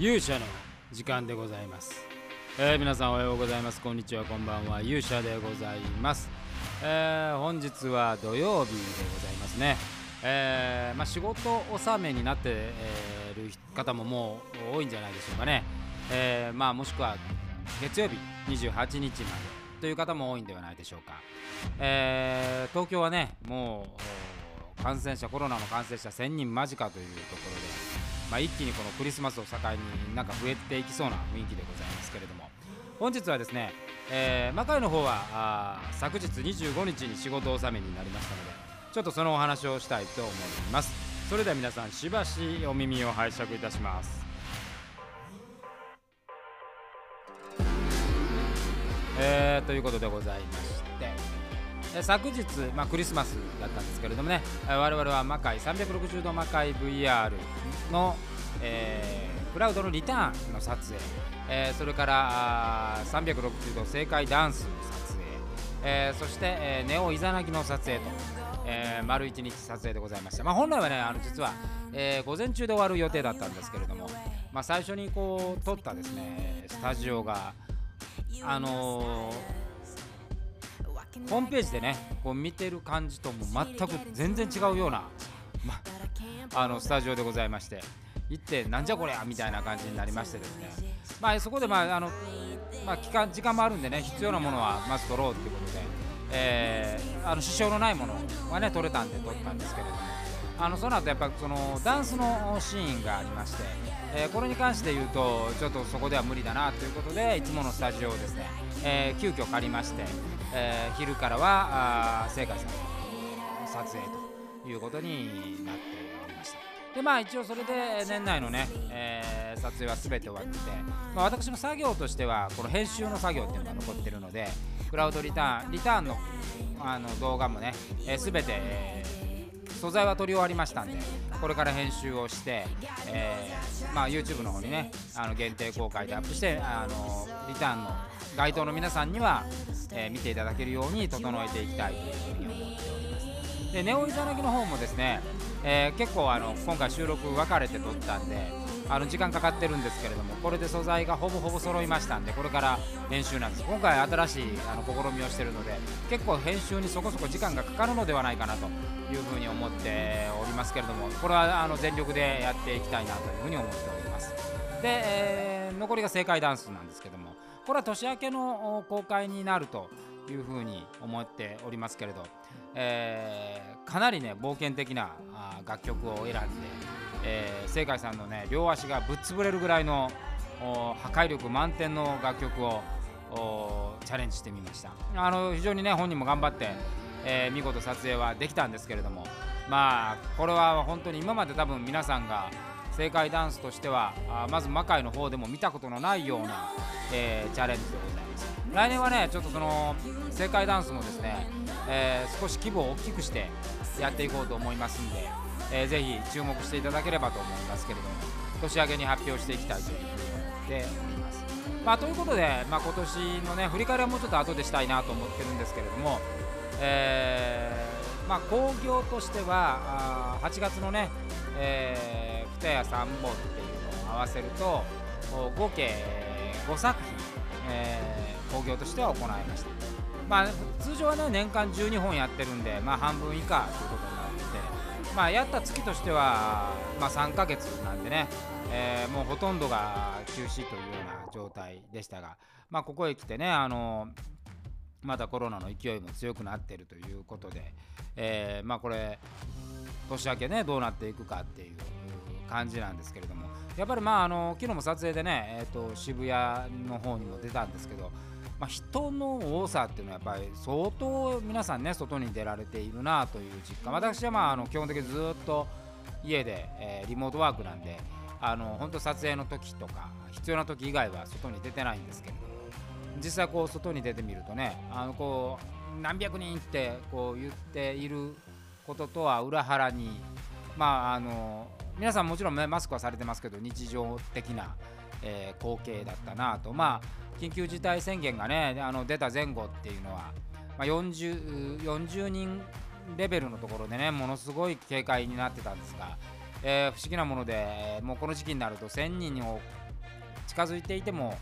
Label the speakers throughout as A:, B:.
A: 勇者の時間でございます、えー皆さんおはようございます。こんにちは。こんばんは。勇者でございます、えー本日は土曜日でございますね、えーまあ、仕事納めになってえーる方ももう多いんじゃないでしょうかね、えーまあ、もしくは月曜日28日までという方も多いんではないでしょうか、えー東京はねもう感染者コロナの感染者1000人間近というところでまあ、一気にこのクリスマスを境になんか増えていきそうな雰囲気でございますけれども。本日はですね、えー魔界の方はあ昨日25日に仕事納めになりましたのでちょっとそのお話をしたいと思います。それでは皆さんしばしお耳を拝借いたします。えーということでございまして昨日、まあ、クリスマスだったんですけれどもね、我々は魔界360度魔界 VR の、えークラウドのリターンの撮影、えーそれから360度正解ダンスの撮影、えーそして、えーネオイザナギの撮影と、えー丸一日撮影でございました、まあ、本来はねあの実は、えー午前中で終わる予定だったんですけれども、まあ、最初にこう撮ったですねスタジオがあのーホームページでねこう見てる感じとも全く全然違うような、ま、あのスタジオでございまして行ってなんじゃこりゃみたいな感じになりましてですね、まあ、そこで、まああのまあ、期間時間もあるんでね必要なものはまず取ろうということで、えーあの支障のないものはね取れたんで取ったんですけれども。あのその後やっぱそのダンスのシーンがありまして、えーこれに関して言うとちょっとそこでは無理だなということでいつものスタジオをですね、えー急遽借りまして、えー昼からはあ聖火さんの撮影ということになっておりました。でまあ一応それで年内のね、えー撮影は全て終わって、まあ、私の作業としてはこの編集の作業っていうのが残ってるのでクラウドリターンリターンのあの動画もね、えー全て、えー素材は撮り終わりましたんでこれから編集をして、えーまあ、YouTube の方にねあの限定公開でアップしてあのリターンの該当の皆さんには、えー見ていただけるように整えていきたいというふうに思っております。でネオイザナギの方もですね、えー結構あの今回収録分かれて撮ったんであの時間かかってるんですけれどもこれで素材がほぼほぼ揃いましたんでこれから編集なんです。今回新しいあの試みをしてるので結構編集にそこそこ時間がかかるのではないかなというふうに思っておりますけれどもこれはあの全力でやっていきたいなというふうに思っております。で、えー残りが正解ダンスなんですけどもこれは年明けの公開になるというふうに思っておりますけれど、えーかなりね冒険的な楽曲を選んで、えー、正解さんのね両足がぶっ潰れるぐらいの破壊力満点の楽曲をチャレンジしてみました。あの非常にね本人も頑張って、えー見事撮影はできたんですけれどもまあこれは本当に今まで多分皆さんが正解ダンスとしてはあまず魔界の方でも見たことのないような、えーチャレンジでございます。来年はねちょっとその正解ダンスもですね、えー少し規模を大きくしてやっていこうと思いますんで、えーぜひ注目していただければと思いますけれども年明けに発表していきたいというふうに思っております。まあ、ということで、まあ、今年のね振り返りはもうちょっと後でしたいなと思ってるんですけれども、えーまあ、興行としてはあ8月のね、えー、二夜三本っていうのを合わせると合計5作品、えー興行としては行いました、まあ、通常はね年間12本やってるんで、まあ、半分以下ということに、まあ、やった月としては、まあ、3ヶ月なんでね、えーもうほとんどが休止というような状態でしたが、まあ、ここへ来てねあのまたコロナの勢いも強くなってるということで、えーまあこれ年明けねどうなっていくかっていう感じなんですけれどもやっぱりまああの昨日も撮影でね、えー、と渋谷の方にも出たんですけど、まあ、人の多さっていうのはやっぱり相当皆さんね外に出られているなという実感。私はまああの基本的にずっと家で、えーリモートワークなんであの本当撮影の時とか必要な時以外は外に出てないんですけれど実際こう外に出てみるとねあのこう何百人ってこう言っていることとは裏腹にまああの皆さんもちろん、ね、マスクはされてますけど日常的な、えー光景だったなとまあ緊急事態宣言がねあの出た前後っていうのは、まあ、40, 40人レベルのところでねものすごい警戒になってたんですが、えー不思議なものでもうこの時期になると1000人を近づいていても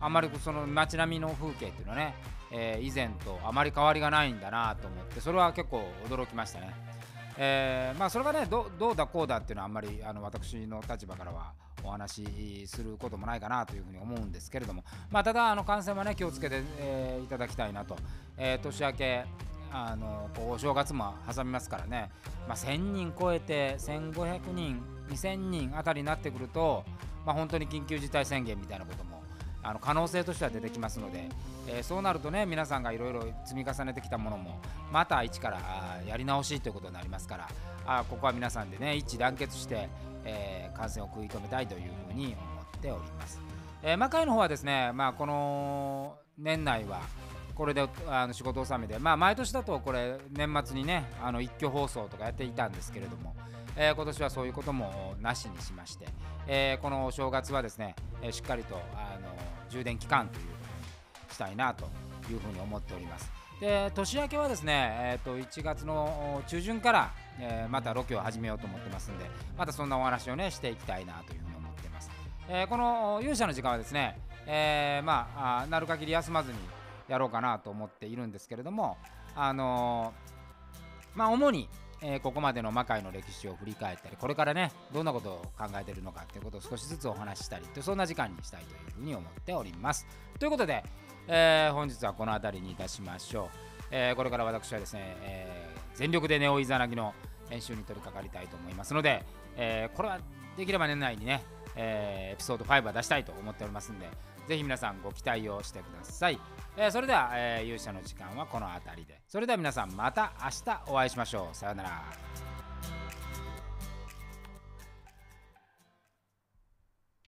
A: あんまりその街並みの風景っていうのはね、えー、以前とあまり変わりがないんだなと思ってそれは結構驚きましたね。えー、まあそれがねどうだこうだっていうのはあんまりあの私の立場からはお話しすることもないかなというふうに思うんですけれども、まあ、ただあの感染はね気をつけて、えー、いただきたいなと、えー、年明けあのお正月も挟みますからね、まあ、1000人超えて1500人2000人あたりになってくると、まあ、本当に緊急事態宣言みたいなこともあの可能性としては出てきますので、えー、そうなるとね皆さんがいろいろ積み重ねてきたものもまた一からやり直しということになりますからあここは皆さんでね一致団結して、えー、感染を食い止めたいというふうに思っております。えー、魔界の方はですね、まあ、この年内はこれであの仕事納めで、まあ、毎年だとこれ年末にねあの一挙放送とかやっていたんですけれども、えー、今年はそういうこともなしにしまして、えー、このお正月はですね、え、しっかりとあの充電期間というふうにしたいなというふうに思っております。で年明けはですね、えー、と1月の中旬から、えー、またロケを始めようと思ってますんでまたそんなお話をねしていきたいなというふうに思ってます、えー、この勇者の時間はですね、えー、まあなる限り休まずにやろうかなと思っているんですけれどもあのまあ主にえー、ここまでの魔界の歴史を振り返ったりこれからねどんなことを考えてるのかっていうことを少しずつお話ししたりとそんな時間にしたいというふうに思っております。ということで、えー、本日はこの辺りにいたしましょう、えー、これから私はですね、え全力でネオイザナギの練習に取り掛かりたいと思いますので、えこれはできれば年内にね、えエピソード5は出したいと思っておりますんでぜひ皆さんご期待をしてください。えー、それでは、えー、勇者の時間はこの辺りで。それでは皆さんまた明日お会いしましょう。さようなら。